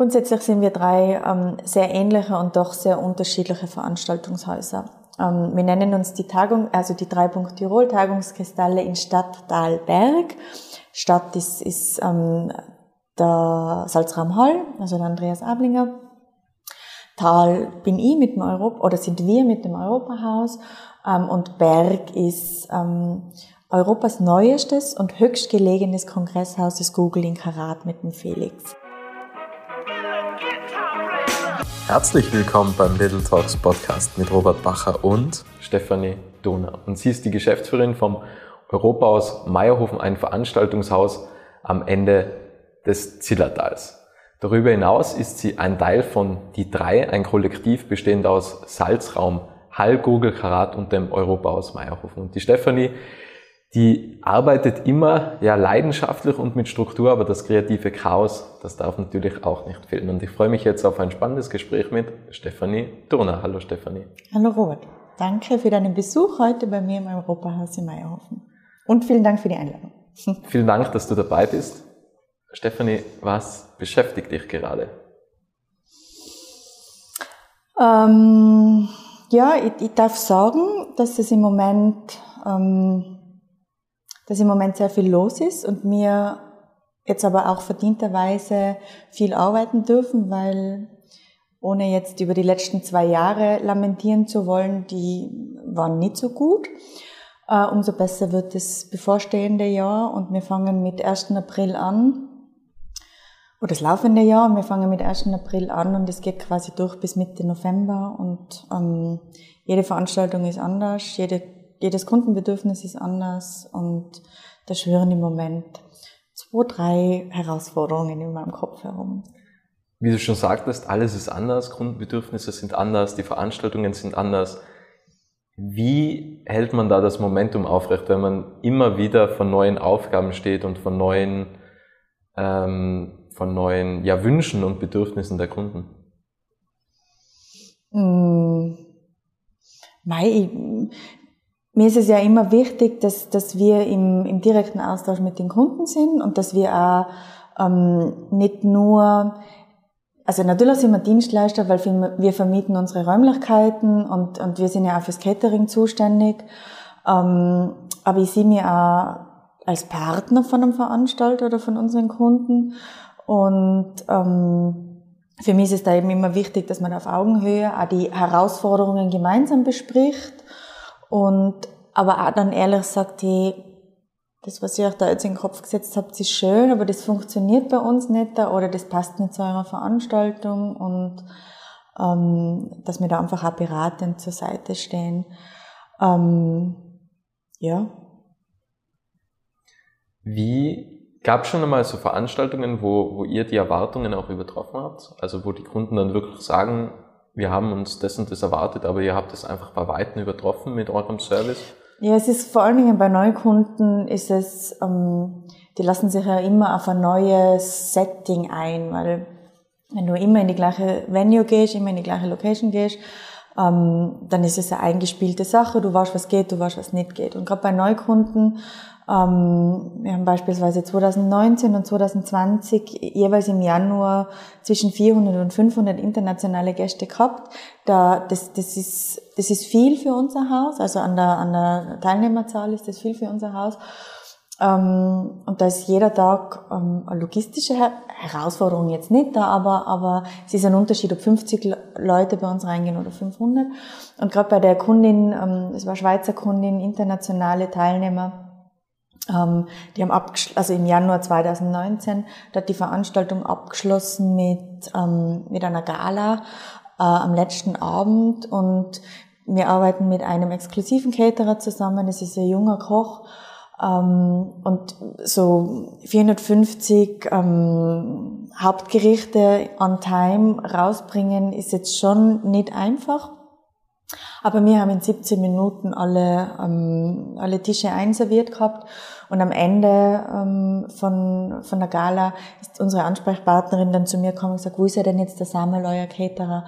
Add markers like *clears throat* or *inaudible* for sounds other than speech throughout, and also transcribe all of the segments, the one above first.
Grundsätzlich sind wir drei ähm, sehr ähnliche und doch sehr unterschiedliche Veranstaltungshäuser. Ähm, wir nennen uns die Tagung, also die Dreipunkt Tirol Tagungskristalle in Stadt, Tal, Berg. Stadt ist, ist ähm, der Salzraum Hall, also der Andreas Ablinger. Tal bin ich mit dem Europa, oder sind wir mit dem Europahaus. Ähm, und Berg ist ähm, Europas neuestes und höchstgelegenes Kongresshaus des Google in Karat mit dem Felix. Herzlich willkommen beim Little Talks Podcast mit Robert Bacher und Stefanie Donau. Und sie ist die Geschäftsführerin vom Europahaus Meierhofen, ein Veranstaltungshaus am Ende des Zillertals. Darüber hinaus ist sie ein Teil von Die Drei, ein Kollektiv bestehend aus Salzraum, Hall, Google, Karat und dem Europahaus Meierhofen. Und die Stefanie die arbeitet immer ja leidenschaftlich und mit Struktur, aber das kreative Chaos, das darf natürlich auch nicht fehlen. Und ich freue mich jetzt auf ein spannendes Gespräch mit Stefanie Turner. Hallo Stefanie. Hallo Robert. Danke für deinen Besuch heute bei mir im Europahaus in Meierhofen. Und vielen Dank für die Einladung. *laughs* Vielen Dank, dass du dabei bist. Stefanie, was beschäftigt dich gerade? Ähm, ja, ich, ich, darf sagen, dass es im Moment ähm, dass im Moment sehr viel los ist und wir jetzt aber auch verdienterweise viel arbeiten dürfen, weil ohne jetzt über die letzten zwei Jahre lamentieren zu wollen, die waren nicht so gut. Uh, umso besser wird das bevorstehende Jahr und wir fangen mit 1. April an, oder das laufende Jahr, wir fangen mit 1. April an und es geht quasi durch bis Mitte November und ähm, jede Veranstaltung ist anders, jede jedes Kundenbedürfnis ist anders und da schwören im Moment zwei, drei Herausforderungen in meinem Kopf herum. Wie du schon sagtest, alles ist anders, Kundenbedürfnisse sind anders, die Veranstaltungen sind anders. Wie hält man da das Momentum aufrecht, wenn man immer wieder von neuen Aufgaben steht und von neuen, ähm, von neuen ja, Wünschen und Bedürfnissen der Kunden? Mmh. Mei, mir ist es ja immer wichtig, dass, dass wir im, im direkten Austausch mit den Kunden sind und dass wir auch ähm, nicht nur, also natürlich sind wir Dienstleister, weil wir, vermieten unsere Räumlichkeiten und, und wir sind ja auch fürs Catering zuständig. Ähm, aber ich sehe mich auch als Partner von einem Veranstalter oder von unseren Kunden. Und ähm, für mich ist es da eben immer wichtig, dass man auf Augenhöhe auch die Herausforderungen gemeinsam bespricht und aber auch dann ehrlich sagt, hey, das, was ihr euch da jetzt in den Kopf gesetzt habt, ist schön, aber das funktioniert bei uns nicht oder das passt nicht zu eurer Veranstaltung und ähm, dass wir da einfach auch beratend zur Seite stehen. Ähm, ja. Wie gab es schon einmal so Veranstaltungen, wo, wo ihr die Erwartungen auch übertroffen habt? Also wo die Kunden dann wirklich sagen, wir haben uns das und das erwartet, aber ihr habt es einfach bei Weitem übertroffen mit eurem Service? Ja, es ist vor allen Dingen bei Neukunden ist es, ähm, die lassen sich ja immer auf ein neues Setting ein, weil wenn du immer in die gleiche Venue gehst, immer in die gleiche Location gehst, ähm, dann ist es eine eingespielte Sache. Du weißt, was geht, du weißt, was nicht geht. Und gerade bei Neukunden ähm, wir haben beispielsweise 2019 und 2020 jeweils im Januar zwischen 400 und 500 internationale Gäste gehabt. Da, das, das, ist, das ist viel für unser Haus, also an der, an der Teilnehmerzahl ist das viel für unser Haus. Ähm, und da ist jeder Tag ähm, eine logistische Herausforderung jetzt nicht da, aber, aber es ist ein Unterschied, ob 50 Leute bei uns reingehen oder 500. Und gerade bei der Kundin, ähm, es war Schweizer Kundin, internationale Teilnehmer, die haben also im Januar 2019, da hat die Veranstaltung abgeschlossen mit, mit einer Gala äh, am letzten Abend und wir arbeiten mit einem exklusiven Caterer zusammen, das ist ein junger Koch und so 450 ähm, Hauptgerichte on time rausbringen ist jetzt schon nicht einfach. Aber wir haben in 17 Minuten alle, ähm, alle Tische einserviert gehabt und am Ende ähm, von, von der Gala ist unsere Ansprechpartnerin dann zu mir gekommen und gesagt, wo ist er denn jetzt der Samuel, euer Caterer?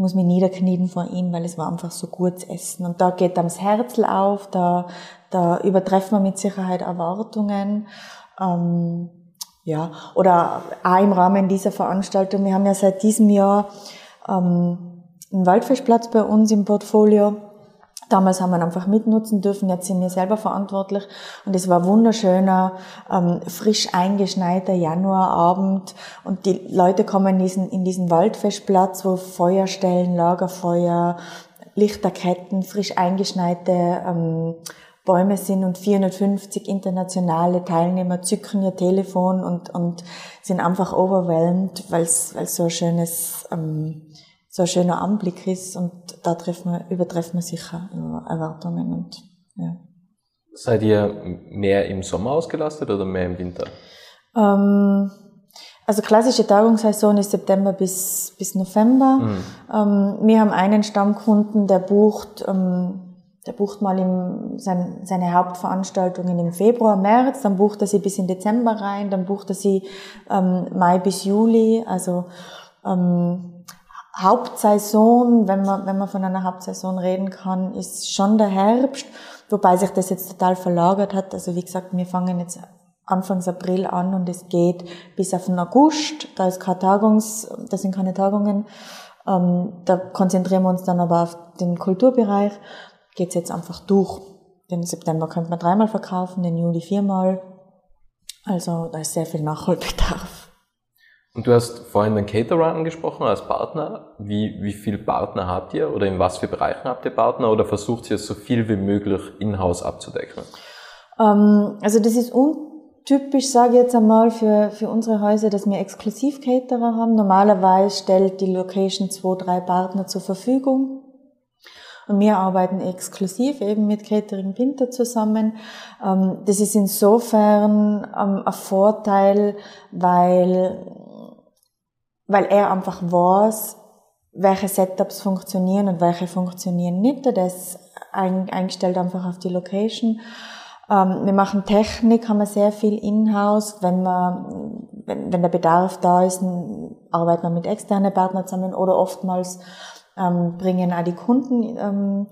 Ich muss mich niederknien vor ihm, weil es war einfach so gutes Essen. Und da geht das Herzl auf, da, da übertreffen wir mit Sicherheit Erwartungen. Ähm, ja, oder auch im Rahmen dieser Veranstaltung. Wir haben ja seit diesem Jahr ähm, einen Waldfischplatz bei uns im Portfolio. Damals haben wir einfach mitnutzen dürfen, jetzt sind wir selber verantwortlich. Und es war wunderschöner, ähm, frisch eingeschneiter Januarabend. Und die Leute kommen in diesen, in diesen Waldfestplatz, wo Feuerstellen, Lagerfeuer, Lichterketten, frisch eingeschneite ähm, Bäume sind und 450 internationale Teilnehmer zücken ihr Telefon und, und sind einfach overwhelmed, weil es so ein schönes, ähm, so ein schöner Anblick ist und da wir, übertreffen wir sicher Erwartungen und, ja. Seid ihr mehr im Sommer ausgelastet oder mehr im Winter? Ähm, also klassische Tagungssaison ist September bis, bis November. Mhm. Ähm, wir haben einen Stammkunden, der bucht ähm, der bucht mal im, sein, seine Hauptveranstaltungen im Februar, März, dann bucht er sie bis in Dezember rein, dann bucht er sie ähm, Mai bis Juli. Also ähm, Hauptsaison, wenn man, wenn man von einer Hauptsaison reden kann, ist schon der Herbst, wobei sich das jetzt total verlagert hat. Also wie gesagt, wir fangen jetzt Anfangs April an und es geht bis auf den August. Da ist keine Tagungs, da sind keine Tagungen. Ähm, da konzentrieren wir uns dann aber auf den Kulturbereich geht's jetzt einfach durch. Den September könnte man dreimal verkaufen, den Juli viermal. Also da ist sehr viel Nachholbedarf. Und du hast vorhin den Caterer angesprochen als Partner. Wie, wie viele Partner habt ihr oder in was für Bereichen habt ihr Partner oder versucht ihr so viel wie möglich in-house abzudecken? Ähm, also das ist untypisch, sage ich jetzt einmal, für, für unsere Häuser, dass wir exklusiv Caterer haben. Normalerweise stellt die Location zwei, drei Partner zur Verfügung. Und wir arbeiten exklusiv eben mit Catering Pinter zusammen. Ähm, das ist insofern ähm, ein Vorteil, weil, weil er einfach weiß, welche Setups funktionieren und welche funktionieren nicht. Der ist eingestellt einfach auf die Location. Ähm, wir machen Technik, haben wir sehr viel in-house. Wenn, wir, wenn, wenn der Bedarf da ist, arbeiten wir mit externen Partnern zusammen oder oftmals ähm, bringen auch die Kunden ähm,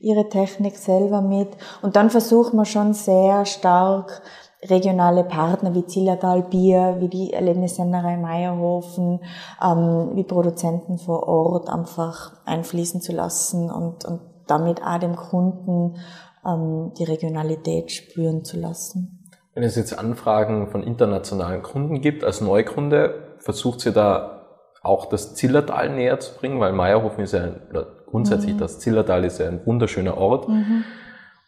ihre Technik selber mit. Und dann versucht man schon sehr stark regionale Partner wie Zillertal Bier, wie die Erlebnissennerei Meierhofen, ähm, wie Produzenten vor Ort einfach einfließen zu lassen und, und damit auch dem Kunden ähm, die Regionalität spüren zu lassen. Wenn es jetzt Anfragen von internationalen Kunden gibt, als Neukunde, versucht sie da auch das Zillertal näher zu bringen, weil Meierhofen ist ja, ein, grundsätzlich mhm. das Zillertal ist ja ein wunderschöner Ort mhm.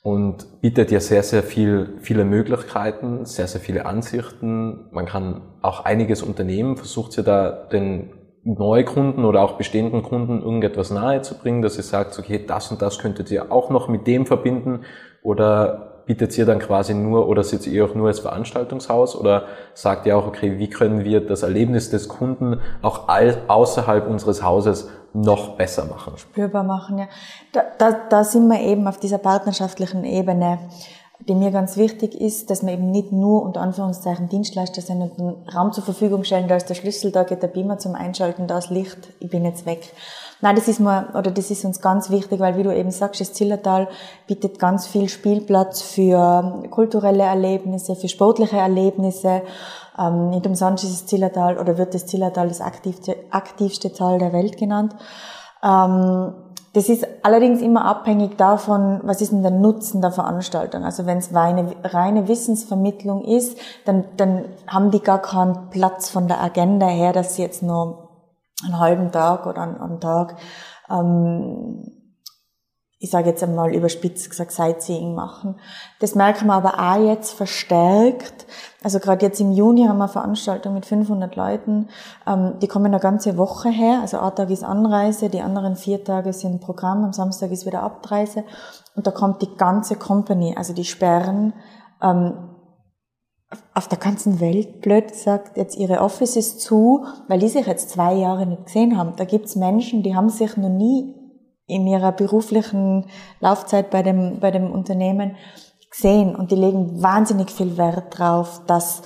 Und bietet ja sehr, sehr viel, viele Möglichkeiten, sehr, sehr viele Ansichten. Man kann auch einiges unternehmen, versucht ja da den Neukunden oder auch bestehenden Kunden irgendetwas nahe zu bringen, dass ihr sagt, okay, das und das könntet ihr auch noch mit dem verbinden oder bietet ihr dann quasi nur oder sitzt ihr auch nur als Veranstaltungshaus oder sagt ihr auch, okay, wie können wir das Erlebnis des Kunden auch außerhalb unseres Hauses noch besser machen? Spürbar machen, ja. Da, da, da sind wir eben auf dieser partnerschaftlichen Ebene die mir ganz wichtig ist, dass wir eben nicht nur unter Anführungszeichen Dienstleister sind und einen Raum zur Verfügung stellen, da ist der Schlüssel, da geht der Beamer zum Einschalten, da ist Licht, ich bin jetzt weg. Nein, das ist mir, oder das ist uns ganz wichtig, weil wie du eben sagst, das Zillertal bietet ganz viel Spielplatz für kulturelle Erlebnisse, für sportliche Erlebnisse. Ähm, nicht umsonst ist das Zillertal, oder wird das Zillertal das aktivste, aktivste Tal der Welt genannt. Ähm, das ist allerdings immer abhängig davon, was ist denn der Nutzen der Veranstaltung. Also wenn es eine reine Wissensvermittlung ist, dann, dann haben die gar keinen Platz von der Agenda her, dass sie jetzt nur einen halben Tag oder einen, einen Tag, ähm, ich sage jetzt einmal überspitzt gesagt, Sightseeing machen. Das merken wir aber auch jetzt verstärkt. Also gerade jetzt im Juni haben wir eine Veranstaltung mit 500 Leuten. Ähm, die kommen eine ganze Woche her. Also ein Tag ist Anreise, die anderen vier Tage sind Programm, am Samstag ist wieder Abreise. Und da kommt die ganze Company, also die sperren ähm, auf der ganzen Welt blöd gesagt jetzt ihre Offices zu, weil die sich jetzt zwei Jahre nicht gesehen haben. Da gibt's Menschen, die haben sich noch nie in ihrer beruflichen Laufzeit bei dem, bei dem Unternehmen gesehen und die legen wahnsinnig viel Wert drauf, dass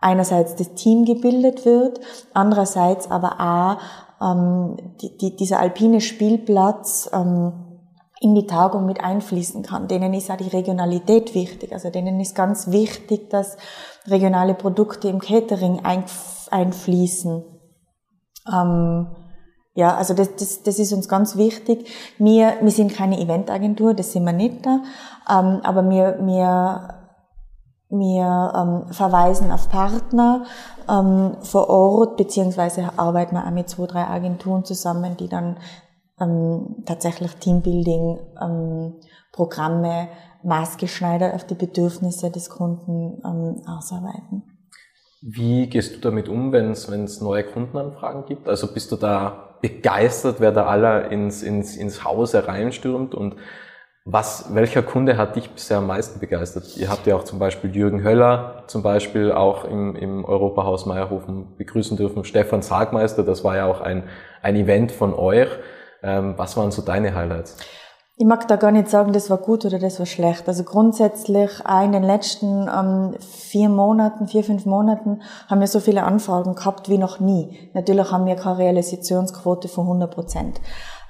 einerseits das Team gebildet wird, andererseits aber auch ähm, die, die, dieser alpine Spielplatz ähm, in die Tagung mit einfließen kann. Denen ist auch die Regionalität wichtig. Also denen ist ganz wichtig, dass regionale Produkte im Catering einfließen. Ähm, ja, also das, das, das ist uns ganz wichtig. Wir, wir sind keine Eventagentur, das sind wir nicht da, ähm, aber wir, wir, wir ähm, verweisen auf Partner ähm, vor Ort, beziehungsweise arbeiten wir auch mit zwei, drei Agenturen zusammen, die dann ähm, tatsächlich Teambuilding, ähm, Programme maßgeschneidert auf die Bedürfnisse des Kunden ähm, ausarbeiten. Wie gehst du damit um, wenn es neue Kundenanfragen gibt? Also bist du da begeistert, wer da aller ins, ins, ins Haus hereinstürmt und was, welcher Kunde hat dich bisher am meisten begeistert? Ihr habt ja auch zum Beispiel Jürgen Höller zum Beispiel auch im, im Europahaus Meierhofen begrüßen dürfen. Stefan Sargmeister, das war ja auch ein, ein Event von euch. Ähm, was waren so deine Highlights? Ich mag da gar nicht sagen, das war gut oder das war schlecht. Also grundsätzlich auch in den letzten ähm, vier Monaten, vier, fünf Monaten haben wir so viele Anfragen gehabt wie noch nie. Natürlich haben wir keine Realisationsquote von 100 Prozent.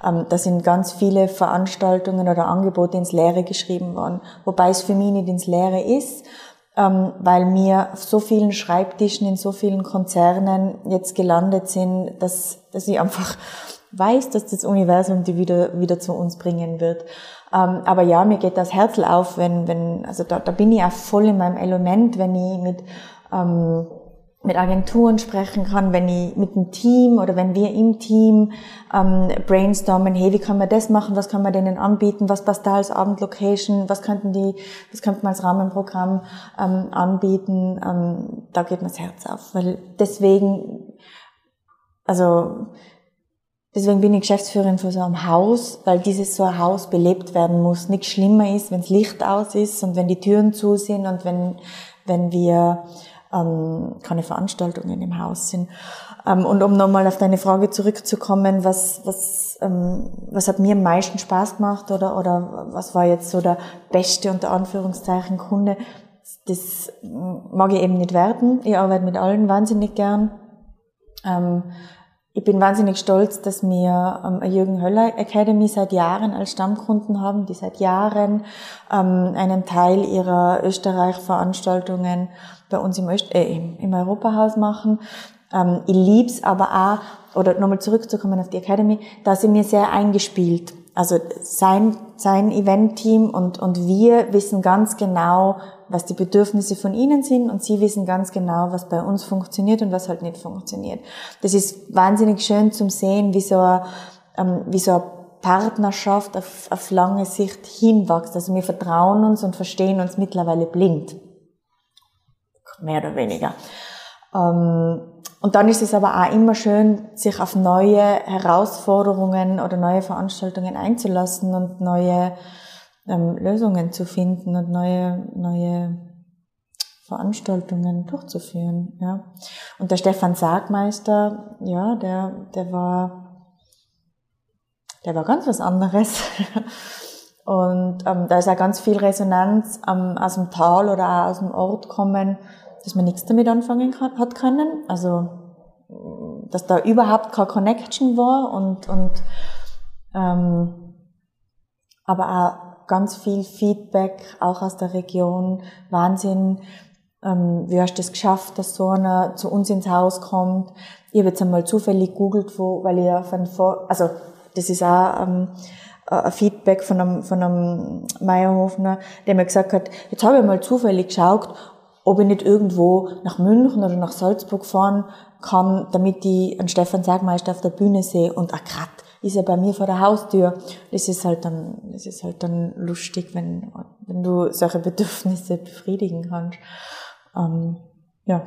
Ähm, da sind ganz viele Veranstaltungen oder Angebote ins Leere geschrieben worden, wobei es für mich nicht ins Leere ist, ähm, weil wir auf so vielen Schreibtischen in so vielen Konzernen jetzt gelandet sind, dass, dass ich einfach weiß, dass das Universum die wieder, wieder zu uns bringen wird. Ähm, aber ja, mir geht das Herz auf, wenn, wenn, also da, da bin ich auch voll in meinem Element, wenn ich mit, ähm, mit Agenturen sprechen kann, wenn ich mit dem Team oder wenn wir im Team ähm, brainstormen, hey, wie kann man das machen, was kann man denen anbieten, was passt da als Abendlocation, was könnten die, was könnte man als Rahmenprogramm ähm, anbieten, ähm, da geht mir das Herz auf, weil deswegen, also Deswegen bin ich Geschäftsführerin von so einem Haus, weil dieses so ein Haus belebt werden muss. Nichts schlimmer ist, wenn das Licht aus ist und wenn die Türen zu sind und wenn, wenn wir ähm, keine Veranstaltungen im Haus sind. Ähm, und um nochmal auf deine Frage zurückzukommen, was, was, ähm, was hat mir am meisten Spaß gemacht oder, oder was war jetzt so der beste unter Anführungszeichen Kunde? Das mag ich eben nicht werden. Ich arbeite mit allen wahnsinnig gern. Ähm, ich bin wahnsinnig stolz, dass wir ähm, eine Jürgen Höller Academy seit Jahren als Stammkunden haben, die seit Jahren ähm, einen Teil ihrer Österreich-Veranstaltungen bei uns im, Öst äh, im Europahaus machen. Ähm, ich lieb's aber auch, oder nochmal zurückzukommen auf die Academy, da sind wir sehr eingespielt. Also sein, sein Event-Team und, und wir wissen ganz genau, was die Bedürfnisse von ihnen sind und sie wissen ganz genau, was bei uns funktioniert und was halt nicht funktioniert. Das ist wahnsinnig schön zum sehen, wie so eine, ähm, wie so eine Partnerschaft auf, auf lange Sicht hinwächst. Also wir vertrauen uns und verstehen uns mittlerweile blind. Mehr oder weniger. Ähm, und dann ist es aber auch immer schön, sich auf neue Herausforderungen oder neue Veranstaltungen einzulassen und neue ähm, Lösungen zu finden und neue, neue Veranstaltungen durchzuführen. Ja. Und der Stefan Sargmeister, ja, der, der war, der war ganz was anderes. *laughs* Und ähm, da ist auch ganz viel Resonanz ähm, aus dem Tal oder auch aus dem Ort kommen, dass man nichts damit anfangen kann, hat können. Also dass da überhaupt keine Connection war und, und ähm, aber auch ganz viel Feedback, auch aus der Region. Wahnsinn, ähm, wie hast du es geschafft, dass so einer zu uns ins Haus kommt? Ich habe jetzt einmal zufällig googelt, wo, weil ich ja von vor, also das ist auch ähm, ein Feedback von einem, von einem Meierhofner, der mir gesagt hat, jetzt habe ich mal zufällig geschaut, ob ich nicht irgendwo nach München oder nach Salzburg fahren kann, damit ich einen Stefan Sagmeister auf der Bühne sehe und ach grad, ist er bei mir vor der Haustür. Das ist halt dann, das ist halt dann lustig, wenn, wenn du solche Bedürfnisse befriedigen kannst. Ähm, ja.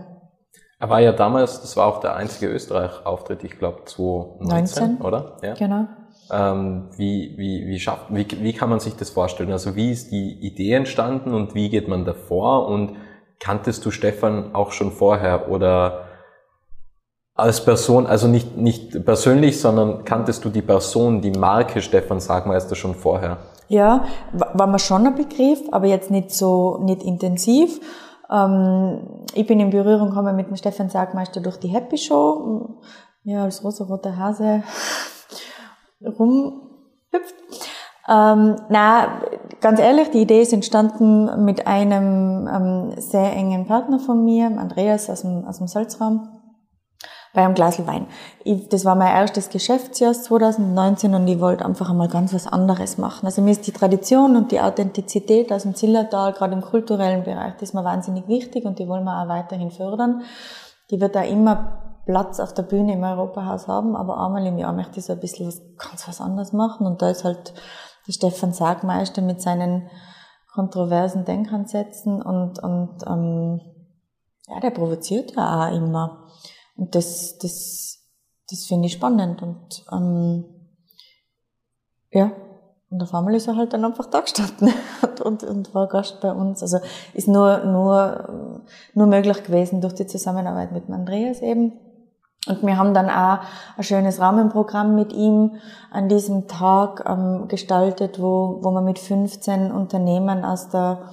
Er war ja damals, das war auch der einzige Österreich-Auftritt, ich glaube 2019, 19, oder? Ja. Genau. Ähm, wie, wie, wie, schafft, wie, wie kann man sich das vorstellen? Also wie ist die Idee entstanden und wie geht man davor? Und kanntest du Stefan auch schon vorher oder als Person, also nicht, nicht persönlich, sondern kanntest du die Person, die Marke Stefan Sagmeister schon vorher? Ja, war mir schon ein Begriff, aber jetzt nicht so, nicht intensiv. Ähm, ich bin in Berührung gekommen mit dem Stefan Sagmeister durch die Happy Show, ja, als rosa-roter Hase *laughs* rumhüpft. Ähm, na, ganz ehrlich, die Idee ist entstanden mit einem ähm, sehr engen Partner von mir, Andreas aus dem, aus dem Salzraum, bei einem Glas Wein. Ich, das war mein erstes Geschäftsjahr 2019 und ich wollte einfach einmal ganz was anderes machen. Also mir ist die Tradition und die Authentizität aus dem Zillertal, gerade im kulturellen Bereich, das ist mir wahnsinnig wichtig und die wollen wir auch weiterhin fördern. Die wird da immer Platz auf der Bühne im Europahaus haben, aber einmal im Jahr möchte ich so ein bisschen was, ganz was anderes machen und da ist halt der Stefan Sagmeister mit seinen kontroversen Denkansätzen und, und ähm, ja, der provoziert ja auch immer. Und das, das, das finde ich spannend. Und ähm, ja, und auf einmal ist er halt dann einfach da gestanden *laughs* und, und, und war Gast bei uns. Also ist nur, nur, nur möglich gewesen durch die Zusammenarbeit mit Andreas eben. Und wir haben dann auch ein schönes Rahmenprogramm mit ihm an diesem Tag ähm, gestaltet, wo, wo wir mit 15 Unternehmen aus der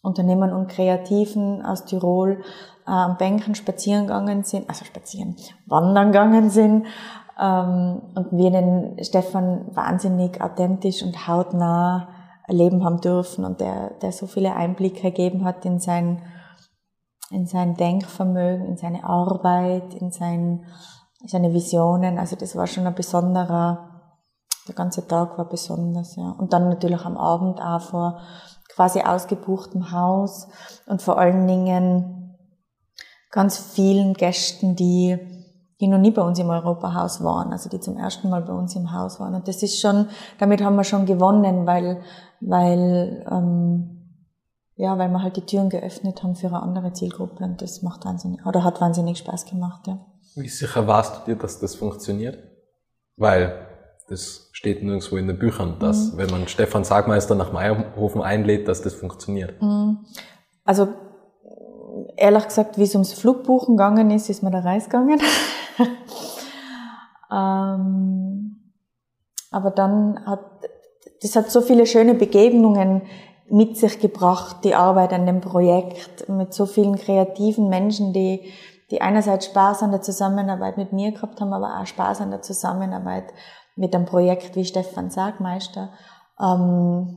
Unternehmen und Kreativen aus Tirol am Bänken spazieren gegangen sind, also spazieren, wandern gegangen sind. Ähm, und wir den Stefan wahnsinnig authentisch und hautnah erleben haben dürfen und der, der so viele Einblicke gegeben hat in sein in sein Denkvermögen, in seine Arbeit, in sein, seine Visionen. Also das war schon ein besonderer, der ganze Tag war besonders, ja. Und dann natürlich am Abend auch vor quasi ausgebuchtem Haus und vor allen Dingen ganz vielen Gästen, die, die noch nie bei uns im Europahaus waren, also die zum ersten Mal bei uns im Haus waren. Und das ist schon, damit haben wir schon gewonnen, weil, weil ähm, ja, weil wir halt die Türen geöffnet haben für eine andere Zielgruppe und das macht wahnsinnig, oder hat wahnsinnig Spaß gemacht, ja. Wie sicher warst du dir, dass das funktioniert? Weil das steht nirgendwo in den Büchern, dass mhm. wenn man Stefan Sagmeister nach Meierhofen einlädt, dass das funktioniert. Mhm. Also ehrlich gesagt, wie es ums Flugbuchen gegangen ist, ist mir der Reis gegangen. *laughs* ähm, aber dann hat das hat so viele schöne Begegnungen mit sich gebracht, die Arbeit an dem Projekt mit so vielen kreativen Menschen, die, die einerseits Spaß an der Zusammenarbeit mit mir gehabt haben, aber auch Spaß an der Zusammenarbeit mit einem Projekt wie Stefan Sagmeister. Ähm,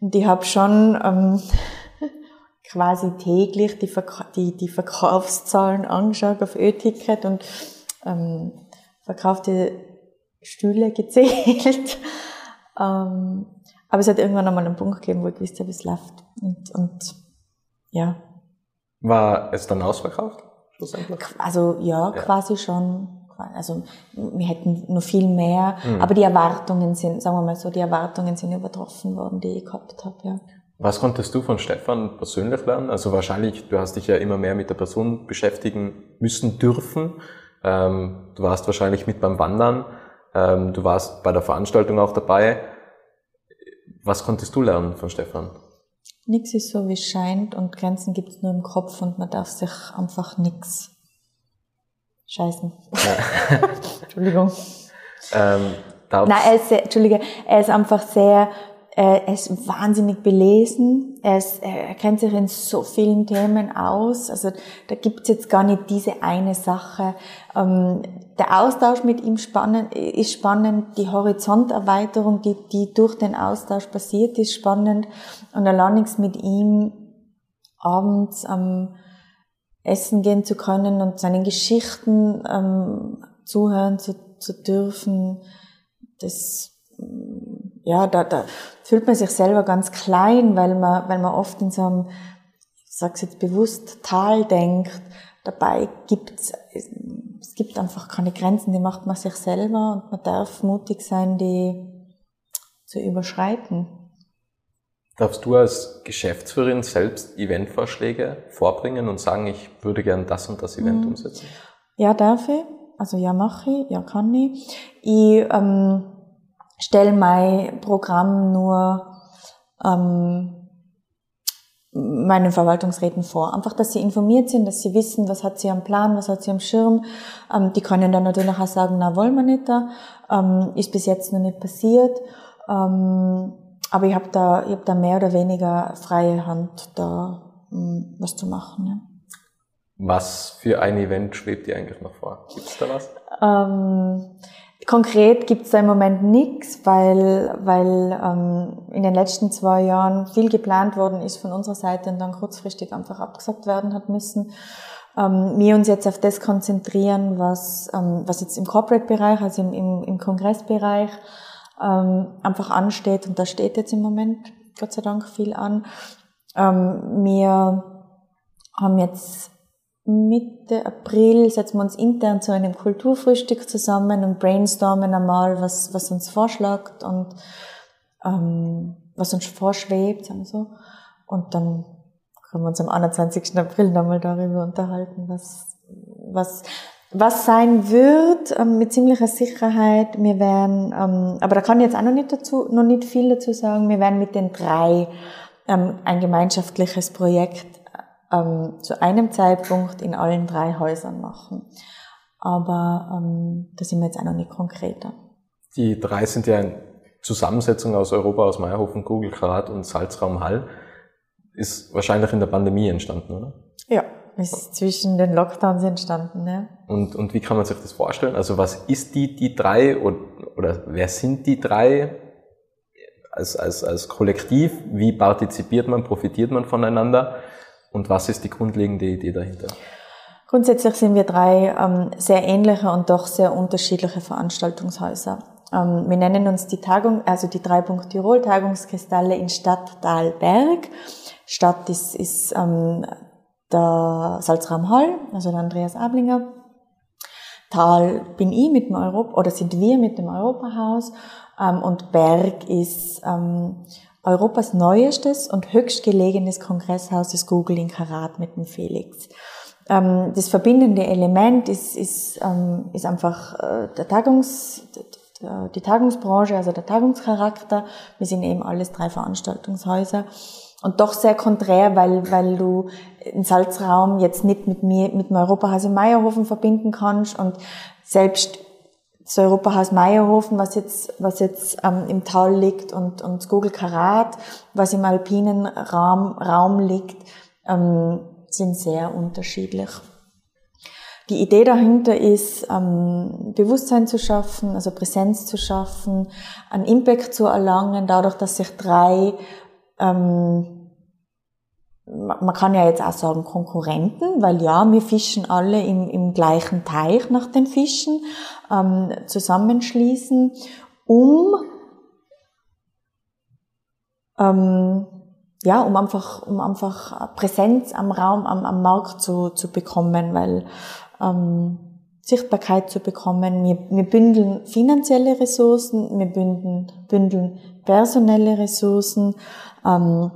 und ich habe schon ähm, *laughs* quasi täglich die, Verka die, die Verkaufszahlen angeschaut auf Ö-Ticket und ähm, verkaufte Stühle gezählt. *laughs* ähm, aber es hat irgendwann einmal einen Punkt gegeben, wo ich wusste, wie es läuft. Und, und ja. War es dann ausverkauft? Also ja, ja, quasi schon. Also wir hätten noch viel mehr, mhm. aber die Erwartungen sind, sagen wir mal so, die Erwartungen sind übertroffen worden, die ich gehabt habe. Ja. Was konntest du von Stefan persönlich lernen? Also wahrscheinlich, du hast dich ja immer mehr mit der Person beschäftigen müssen dürfen. Ähm, du warst wahrscheinlich mit beim Wandern. Ähm, du warst bei der Veranstaltung auch dabei. Was konntest du lernen von Stefan? Nichts ist so, wie es scheint und Grenzen gibt es nur im Kopf und man darf sich einfach nichts scheißen. Ja. *laughs* Entschuldigung. Ähm, Nein, er ist sehr, Entschuldige, er ist einfach sehr er ist wahnsinnig belesen, er, ist, er kennt sich in so vielen Themen aus. Also da gibt's jetzt gar nicht diese eine Sache. Ähm, der Austausch mit ihm ist spannend, die Horizonterweiterung, die, die durch den Austausch passiert, ist spannend. Und allein nichts mit ihm abends am Essen gehen zu können und seinen Geschichten ähm, zuhören zu, zu dürfen, das ja, da, da fühlt man sich selber ganz klein, weil man, weil man oft in so einem, ich sag's jetzt bewusst, Tal denkt. Dabei gibt's, es gibt einfach keine Grenzen, die macht man sich selber und man darf mutig sein, die zu überschreiten. Darfst du als Geschäftsführerin selbst Eventvorschläge vorbringen und sagen, ich würde gern das und das Event mhm. umsetzen? Ja, darf ich. Also ja, mache ich, ja, kann ich. Ich ähm, stelle mein Programm nur ähm, meinen Verwaltungsräten vor. Einfach, dass sie informiert sind, dass sie wissen, was hat sie am Plan, was hat sie am Schirm. Ähm, die können dann natürlich auch sagen, na, wollen wir nicht da. Ähm, ist bis jetzt noch nicht passiert. Ähm, aber ich habe da, ich hab da mehr oder weniger freie Hand, da ähm, was zu machen. Ja. Was für ein Event schwebt dir eigentlich noch vor? Gibt's da was? Ähm, Konkret gibt es da im Moment nichts, weil, weil ähm, in den letzten zwei Jahren viel geplant worden ist von unserer Seite und dann kurzfristig einfach abgesagt werden hat müssen. Ähm, wir uns jetzt auf das konzentrieren, was, ähm, was jetzt im Corporate-Bereich, also im, im, im Kongressbereich ähm, einfach ansteht und da steht jetzt im Moment Gott sei Dank viel an. Ähm, wir haben jetzt Mitte April setzen wir uns intern zu einem Kulturfrühstück zusammen und brainstormen einmal, was, was uns vorschlägt und ähm, was uns vorschwebt, wir so. Und dann können wir uns am 21. April nochmal darüber unterhalten, was, was, was sein wird, ähm, mit ziemlicher Sicherheit. Wir werden, ähm, aber da kann ich jetzt auch noch nicht dazu, noch nicht viel dazu sagen. Wir werden mit den drei ähm, ein gemeinschaftliches Projekt ähm, zu einem Zeitpunkt in allen drei Häusern machen. Aber ähm, da sind wir jetzt auch noch nicht konkreter. Die drei sind ja eine Zusammensetzung aus Europa, aus Meierhofen, Google, Karat und Salzraum Hall. Ist wahrscheinlich in der Pandemie entstanden, oder? Ja, ist zwischen den Lockdowns entstanden, ja. Und, und wie kann man sich das vorstellen? Also was ist die, die drei oder, oder wer sind die drei als, als, als Kollektiv? Wie partizipiert man, profitiert man voneinander? Und was ist die grundlegende Idee dahinter? Grundsätzlich sind wir drei ähm, sehr ähnliche und doch sehr unterschiedliche Veranstaltungssäuser. Ähm, wir nennen uns die Tagung, also die drei Punkt Tirol Tagungskristalle in Stadt, Tal, Berg. Stadt ist, ist ähm, der Salzraum Hall, also der Andreas Ablinger. Tal bin ich mit dem Europa, oder sind wir mit dem Europahaus. Ähm, und Berg ist ähm, Europas neuestes und höchstgelegenes Kongresshaus des Google in Karat mit dem Felix. Ähm, das verbindende Element ist, ist, ähm, ist einfach äh, der Tagungs, die Tagungsbranche, also der Tagungscharakter. Wir sind eben alles drei Veranstaltungshäuser. Und doch sehr konträr, weil, weil du den Salzraum jetzt nicht mit mir, mit dem Europahaus Meierhofen verbinden kannst und selbst das Europahaus Meierhofen, was jetzt, was jetzt ähm, im Tal liegt, und, und Google Karat, was im alpinen Raum, Raum liegt, ähm, sind sehr unterschiedlich. Die Idee dahinter ist, ähm, Bewusstsein zu schaffen, also Präsenz zu schaffen, einen Impact zu erlangen, dadurch, dass sich drei ähm, man kann ja jetzt auch sagen Konkurrenten, weil ja, wir fischen alle im, im gleichen Teich nach den Fischen, ähm, zusammenschließen, um ähm, ja, um einfach, um einfach Präsenz am Raum, am, am Markt zu, zu bekommen, weil ähm, Sichtbarkeit zu bekommen. Wir, wir bündeln finanzielle Ressourcen, wir bündeln, bündeln personelle Ressourcen. Ähm,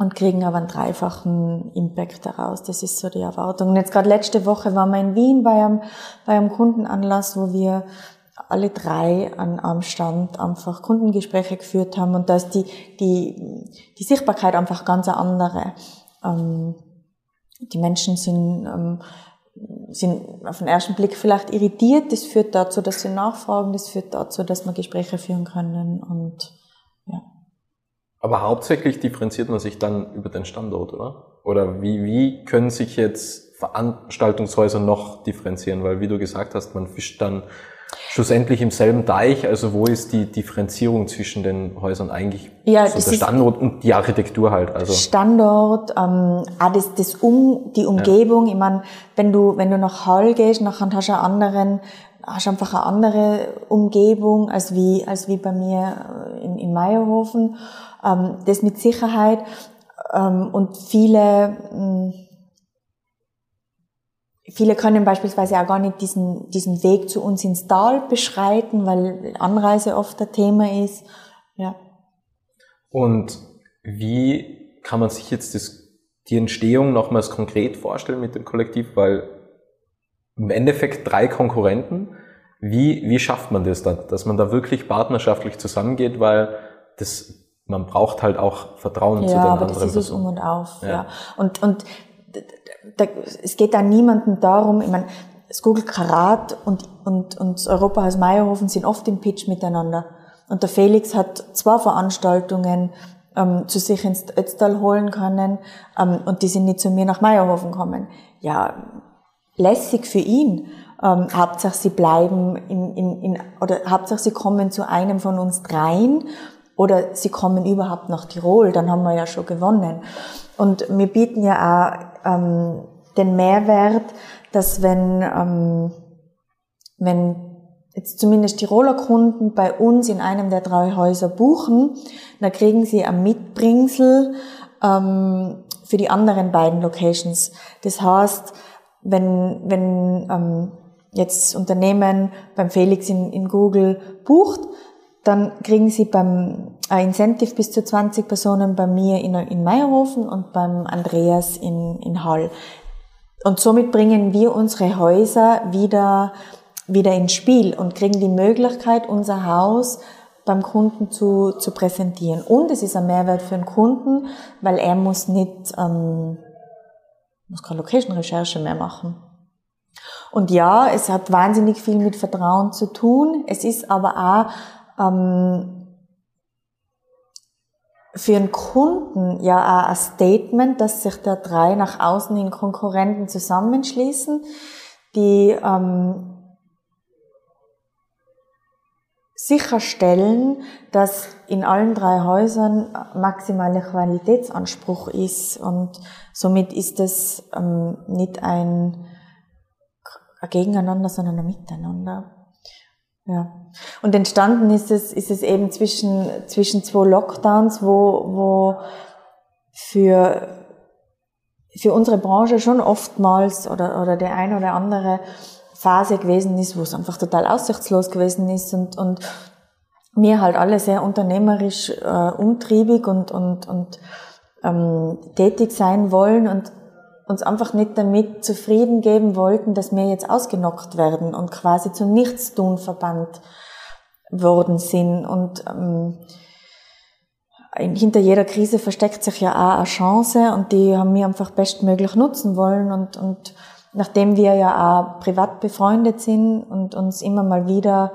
und kriegen aber einen dreifachen Impact daraus. Das ist so die Erwartung. Und jetzt gerade letzte Woche waren wir in Wien bei einem, bei einem Kundenanlass, wo wir alle drei an am Stand einfach Kundengespräche geführt haben und da ist die, die, die Sichtbarkeit einfach ganz eine andere. Ähm, die Menschen sind, ähm, sind auf den ersten Blick vielleicht irritiert. Das führt dazu, dass sie nachfragen. Das führt dazu, dass wir Gespräche führen können und ja. Aber hauptsächlich differenziert man sich dann über den Standort, oder? Oder wie, wie können sich jetzt Veranstaltungshäuser noch differenzieren? Weil, wie du gesagt hast, man fischt dann schlussendlich im selben Teich. Also wo ist die Differenzierung zwischen den Häusern eigentlich? Ja, so der Standort und die Architektur halt. Also Standort, ähm, auch das, das um, die Umgebung. Ja. Ich meine, wenn du wenn du nach Hall gehst, nachher hast du einen anderen hast einfach eine andere Umgebung als wie als wie bei mir in, in Meierhofen ähm, das mit Sicherheit ähm, und viele mh, hm, Viele können beispielsweise auch gar nicht diesen, diesen Weg zu uns ins Tal beschreiten, weil Anreise oft ein Thema ist. Ja. Und wie kann man sich jetzt das, die Entstehung nochmals konkret vorstellen mit dem Kollektiv? Weil im Endeffekt drei Konkurrenten. Wie, wie schafft man das dann, dass man da wirklich partnerschaftlich zusammengeht? Weil das man braucht halt auch Vertrauen ja, zu den aber anderen. Das ist es um und auf, ja. ja. Und, und da, es geht da niemandem darum, ich meine, das Google Karat und, und, und das Europahaus Meierhofen sind oft im Pitch miteinander. Und der Felix hat zwei Veranstaltungen ähm, zu sich ins Ötztal holen können ähm, und die sind nicht zu mir nach Meierhofen gekommen. Ja, lässig für ihn. Ähm, Hauptsache sie bleiben in, in, in, oder Hauptsache sie kommen zu einem von uns dreien oder sie kommen überhaupt nach Tirol, dann haben wir ja schon gewonnen. Und wir bieten ja auch ähm, den Mehrwert, dass wenn, ähm, wenn jetzt zumindest Tiroler Kunden bei uns in einem der drei Häuser buchen, dann kriegen sie ein Mitbringsel ähm, für die anderen beiden Locations. Das heißt, wenn, wenn ähm, jetzt Unternehmen beim Felix in, in Google bucht, dann kriegen sie beim ein Incentive bis zu 20 Personen bei mir in, in Meierhofen und beim Andreas in, in Hall. Und somit bringen wir unsere Häuser wieder wieder ins Spiel und kriegen die Möglichkeit, unser Haus beim Kunden zu, zu präsentieren. Und es ist ein Mehrwert für den Kunden, weil er muss nicht, ähm, muss keine Location-Recherche mehr machen. Und ja, es hat wahnsinnig viel mit Vertrauen zu tun. Es ist aber auch ähm, für einen Kunden ja auch ein Statement, dass sich da drei nach außen in Konkurrenten zusammenschließen, die ähm, sicherstellen, dass in allen drei Häusern maximaler Qualitätsanspruch ist und somit ist es ähm, nicht ein, ein Gegeneinander, sondern ein Miteinander. Ja. Und entstanden ist es, ist es eben zwischen, zwischen zwei Lockdowns, wo, wo für, für unsere Branche schon oftmals oder, oder der ein oder andere Phase gewesen ist, wo es einfach total aussichtslos gewesen ist und, und wir halt alle sehr unternehmerisch äh, umtriebig und, und, und ähm, tätig sein wollen und uns einfach nicht damit zufrieden geben wollten, dass wir jetzt ausgenockt werden und quasi zum Nichtstun verbannt worden sind. Und ähm, hinter jeder Krise versteckt sich ja auch eine Chance und die haben wir einfach bestmöglich nutzen wollen und, und nachdem wir ja auch privat befreundet sind und uns immer mal wieder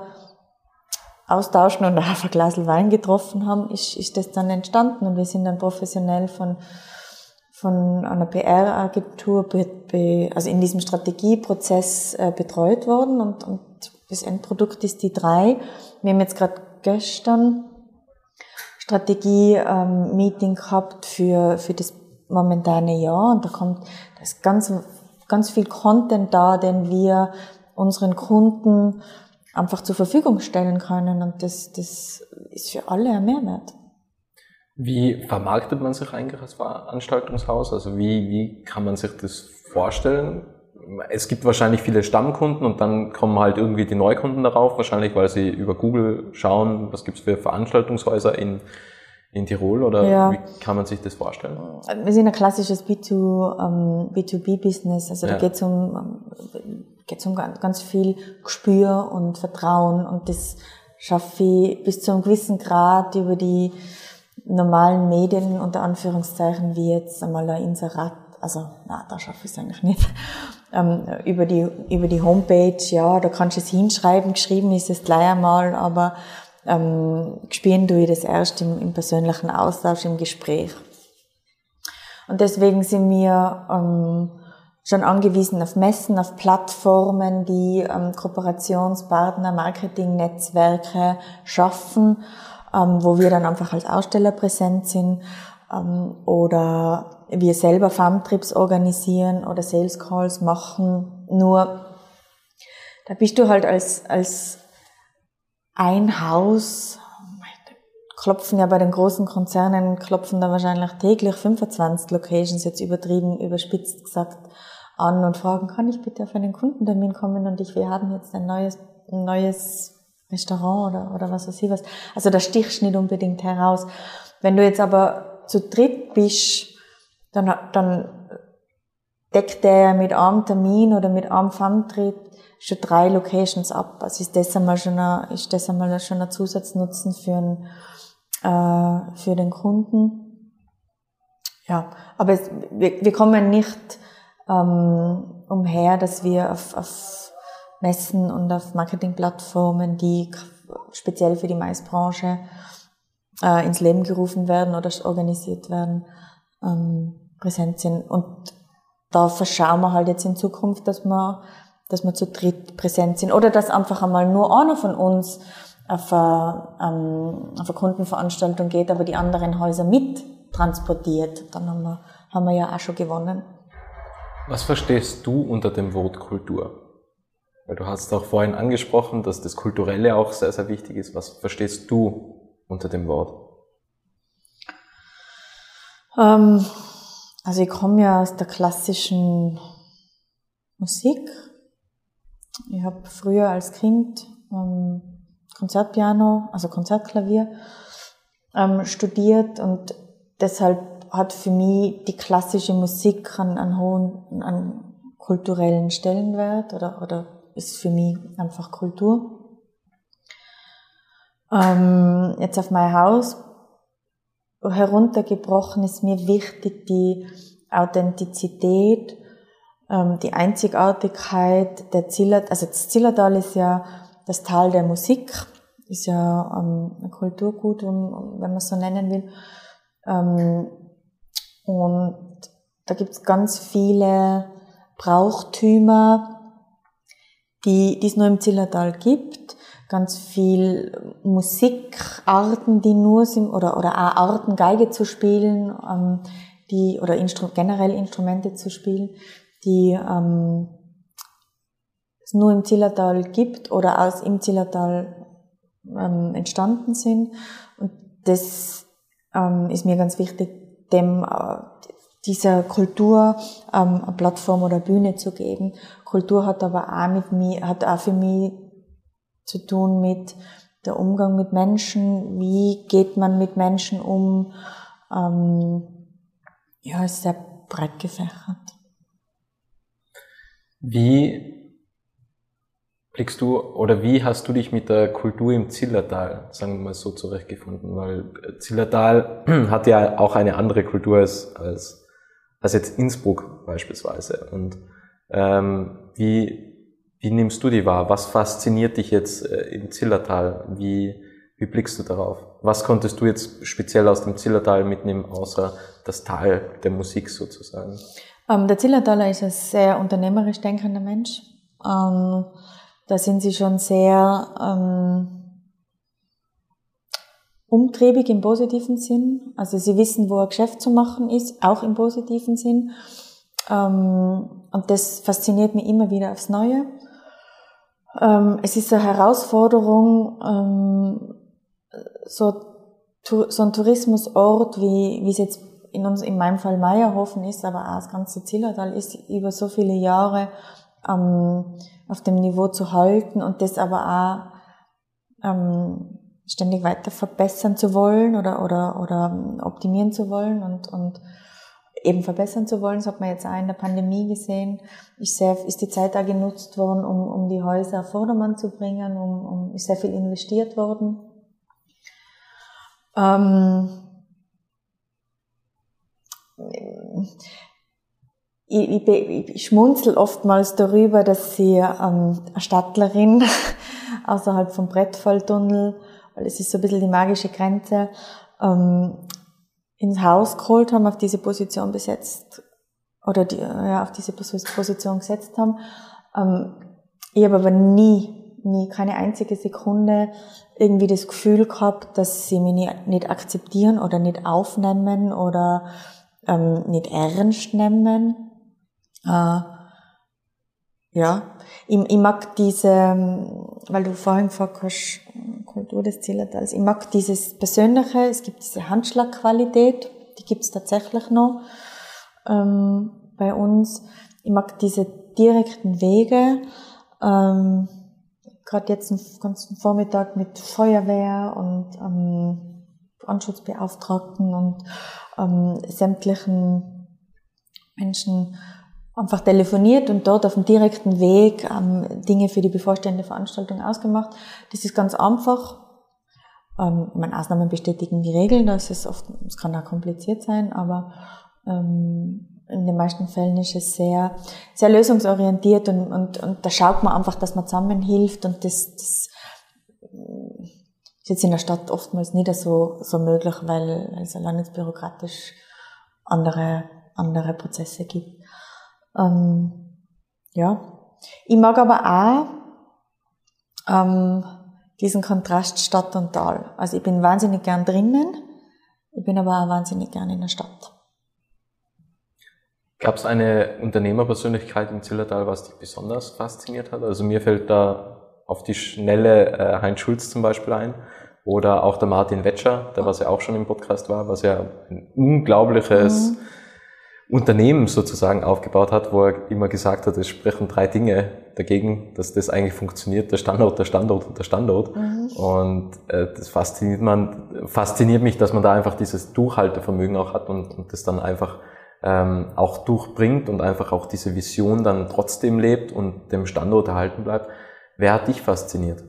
austauschen und auch ein Glas Wein getroffen haben, ist, ist das dann entstanden. Und wir sind dann professionell von, von einer PR-Agentur, also in diesem Strategieprozess äh, betreut worden. Und, und das Endprodukt ist die drei. Wir haben jetzt gerade gestern Strategie-Meeting ähm, gehabt für, für das momentane Jahr. Und da kommt das ganz ganz viel Content da, den wir unseren Kunden einfach zur Verfügung stellen können. Und das, das ist für alle ein Mehrwert. Wie vermarktet man sich eigentlich als Veranstaltungshaus? Also wie, wie kann man sich das vorstellen? Es gibt wahrscheinlich viele Stammkunden und dann kommen halt irgendwie die Neukunden darauf, wahrscheinlich weil sie über Google schauen, was gibt's für Veranstaltungshäuser in in Tirol oder ja. wie kann man sich das vorstellen? Wir sind ein klassisches B2, ähm, B2B-Business, also ja. da geht es um, geht's um ganz viel Gespür und Vertrauen und das schaffe ich bis zu einem gewissen Grad über die normalen Medien unter Anführungszeichen wie jetzt einmal ein Inserat, also na, da schaffe ich es eigentlich nicht. *laughs* Ähm, über die über die Homepage, ja, da kannst du es hinschreiben, geschrieben ist es gleich einmal, aber ähm, spüren ich das erst im, im persönlichen Austausch, im Gespräch. Und deswegen sind wir ähm, schon angewiesen auf Messen, auf Plattformen, die ähm, Kooperationspartner, Marketingnetzwerke schaffen, ähm, wo wir dann einfach als Aussteller präsent sind ähm, oder wir selber Farmtrips organisieren oder Sales Calls machen. Nur da bist du halt als, als ein Haus, klopfen ja bei den großen Konzernen, klopfen da wahrscheinlich täglich 25 Locations, jetzt übertrieben, überspitzt gesagt, an und fragen, kann ich bitte auf einen Kundentermin kommen und ich, wir haben jetzt ein neues, ein neues Restaurant oder, oder was weiß ich was. Also da stichst nicht unbedingt heraus. Wenn du jetzt aber zu dritt bist, dann, dann deckt der mit einem Termin oder mit einem Farmtritt schon drei Locations ab. Also ist das einmal schon ein, ist das einmal schon ein Zusatznutzen für, ein, äh, für den Kunden. Ja, aber es, wir, wir kommen nicht ähm, umher, dass wir auf, auf Messen und auf Marketingplattformen, die speziell für die Maisbranche äh, ins Leben gerufen werden oder organisiert werden, ähm, präsent sind. Und da verschauen wir halt jetzt in Zukunft, dass wir dass wir zu dritt präsent sind oder dass einfach einmal nur einer von uns auf eine, ähm, auf eine Kundenveranstaltung geht, aber die anderen Häuser mit transportiert. Dann haben wir, haben wir ja auch schon gewonnen. Was verstehst du unter dem Wort Kultur? Weil du hast auch vorhin angesprochen, dass das Kulturelle auch sehr, sehr wichtig ist. Was verstehst du unter dem Wort? Ähm, also ich komme ja aus der klassischen Musik. Ich habe früher als Kind ähm, Konzertpiano, also Konzertklavier ähm, studiert und deshalb hat für mich die klassische Musik einen, einen hohen einen kulturellen Stellenwert oder, oder ist für mich einfach Kultur. Ähm, jetzt auf mein Haus heruntergebrochen ist mir wichtig die Authentizität, ähm, die Einzigartigkeit der Zillertal. Also das Zillertal ist ja das Tal der Musik, ist ja ähm, ein Kulturgut, wenn man es so nennen will. Ähm, und da gibt es ganz viele Brauchtümer, die, die es nur im Zillertal gibt. Ganz viel Musikarten, die nur sind, oder, oder auch Arten, Geige zu spielen, ähm, die, oder Instru generell Instrumente zu spielen, die ähm, es nur im Zillertal gibt oder aus im Zillertal ähm, entstanden sind. Und das ähm, ist mir ganz wichtig, dem äh, dieser Kultur ähm, eine Plattform oder Bühne zu geben. Kultur hat aber auch mit mir, hat auch für mich zu tun mit der Umgang mit Menschen. Wie geht man mit Menschen um? Ähm, ja, ist sehr breit gefächert. Wie blickst du oder wie hast du dich mit der Kultur im Zillertal, sagen wir mal so, zurechtgefunden? Weil Zillertal *clears throat* hat ja auch eine andere Kultur als, als als jetzt Innsbruck beispielsweise. Und ähm, wie, wie nimmst du die wahr? Was fasziniert dich jetzt äh, im Zillertal? Wie, wie blickst du darauf? Was konntest du jetzt speziell aus dem Zillertal mitnehmen, außer das Tal der Musik sozusagen? Ähm, der Zillertaler ist ein sehr unternehmerisch denkender Mensch. Ähm, da sind sie schon sehr ähm, umtriebig im positiven Sinn. Also sie wissen, wo ein Geschäft zu machen ist, auch im positiven Sinn. Ähm, und das fasziniert mich immer wieder aufs Neue. Ähm, es ist eine Herausforderung, ähm, so, so ein Tourismusort, wie, wie es jetzt in, uns, in meinem Fall Meierhofen ist, aber auch das ganze Zillertal ist über so viele Jahre auf dem Niveau zu halten und das aber auch ständig weiter verbessern zu wollen oder, oder, oder optimieren zu wollen und, und eben verbessern zu wollen. Das hat man jetzt auch in der Pandemie gesehen. Ist, sehr, ist die Zeit da genutzt worden, um, um die Häuser auf Vordermann zu bringen, um, um, ist sehr viel investiert worden. Ähm, ich, ich, ich schmunzel oftmals darüber, dass sie ähm, eine Stadtlerin *laughs* außerhalb vom Brettfalltunnel weil es ist so ein bisschen die magische Grenze, ähm, ins Haus geholt haben, auf diese Position besetzt oder die, ja, auf diese Position gesetzt haben. Ähm, ich habe aber nie, nie, keine einzige Sekunde irgendwie das Gefühl gehabt, dass sie mich nicht, nicht akzeptieren oder nicht aufnehmen oder ähm, nicht ernst nehmen. Äh, ja, ich, ich mag diese, weil du vorhin gefragt hast, Kultur des Zillertals. Ich mag dieses Persönliche, es gibt diese Handschlagqualität, die gibt es tatsächlich noch ähm, bei uns. Ich mag diese direkten Wege. Ähm, Gerade jetzt einen ganzen Vormittag mit Feuerwehr und ähm, Brandschutzbeauftragten und ähm, sämtlichen Menschen einfach telefoniert und dort auf dem direkten Weg ähm, Dinge für die bevorstehende Veranstaltung ausgemacht. Das ist ganz einfach. Ähm, meine Ausnahmen bestätigen die Regeln, das ist oft, es kann auch kompliziert sein, aber ähm, in den meisten Fällen ist es sehr, sehr lösungsorientiert und, und, und da schaut man einfach, dass man zusammenhilft und das, das ist jetzt in der Stadt oftmals nicht so, so möglich, weil es allein jetzt bürokratisch andere, andere Prozesse gibt. Ähm, ja, Ich mag aber auch ähm, diesen Kontrast Stadt und Tal. Also ich bin wahnsinnig gern drinnen, ich bin aber auch wahnsinnig gern in der Stadt. Gab es eine Unternehmerpersönlichkeit im Zillertal, was dich besonders fasziniert hat? Also mir fällt da auf die Schnelle äh, Heinz Schulz zum Beispiel ein oder auch der Martin Wetscher, der was ja auch schon im Podcast war, was ja ein unglaubliches mhm. Unternehmen sozusagen aufgebaut hat, wo er immer gesagt hat, es sprechen drei Dinge dagegen, dass das eigentlich funktioniert, der Standort, der Standort und der Standort. Mhm. Und äh, das fasziniert man, fasziniert mich, dass man da einfach dieses Durchhaltevermögen auch hat und, und das dann einfach ähm, auch durchbringt und einfach auch diese Vision dann trotzdem lebt und dem Standort erhalten bleibt. Wer hat dich fasziniert?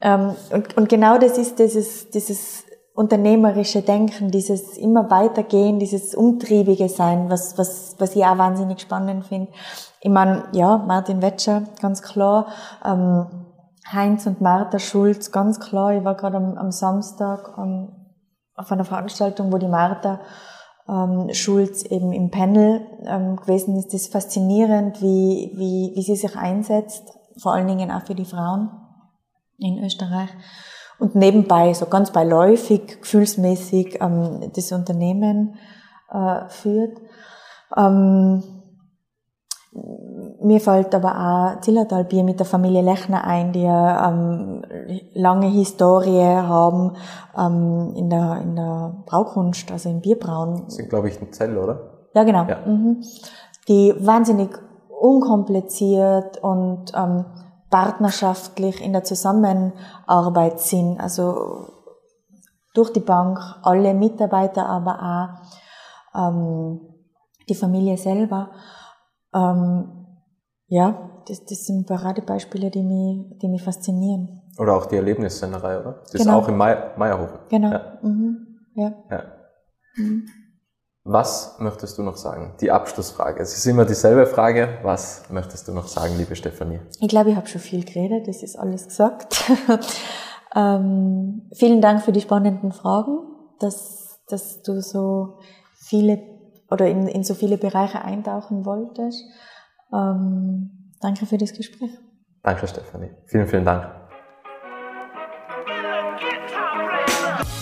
Ähm, und, und genau das ist dieses, dieses unternehmerische Denken, dieses immer weitergehen, dieses umtriebige Sein, was, was, was ich auch wahnsinnig spannend finde. Ich meine, ja, Martin Wetscher, ganz klar, ähm, Heinz und Martha Schulz, ganz klar. Ich war gerade am, am Samstag ähm, auf einer Veranstaltung, wo die Martha ähm, Schulz eben im Panel ähm, gewesen ist. Das ist faszinierend, wie, wie, wie sie sich einsetzt, vor allen Dingen auch für die Frauen in Österreich und nebenbei so ganz beiläufig, gefühlsmäßig ähm, das Unternehmen äh, führt. Ähm, mir fällt aber auch Zillertalbier mit der Familie Lechner ein, die ja ähm, lange Historie haben ähm, in, der, in der Braukunst, also im Bierbrauen. Das sind, glaube ich, ein Zell, oder? Ja, genau. Ja. Mhm. Die wahnsinnig unkompliziert und ähm, partnerschaftlich in der Zusammenarbeit sind. Also durch die Bank, alle Mitarbeiter, aber auch ähm, die Familie selber. Ähm, ja, das, das sind Paradebeispiele, die mich, die mich faszinieren. Oder auch die Erlebnissennerei, oder? Das genau. ist auch im Meierhofen. Genau. Ja. Mhm. ja. ja. Mhm. Was möchtest du noch sagen? Die Abschlussfrage. Es ist immer dieselbe Frage. Was möchtest du noch sagen, liebe Stefanie? Ich glaube, ich habe schon viel geredet. Das ist alles gesagt. *laughs* ähm, vielen Dank für die spannenden Fragen, dass, dass du so viele oder in, in so viele Bereiche eintauchen wolltest. Ähm, danke für das Gespräch. Danke, Stefanie. Vielen, vielen Dank.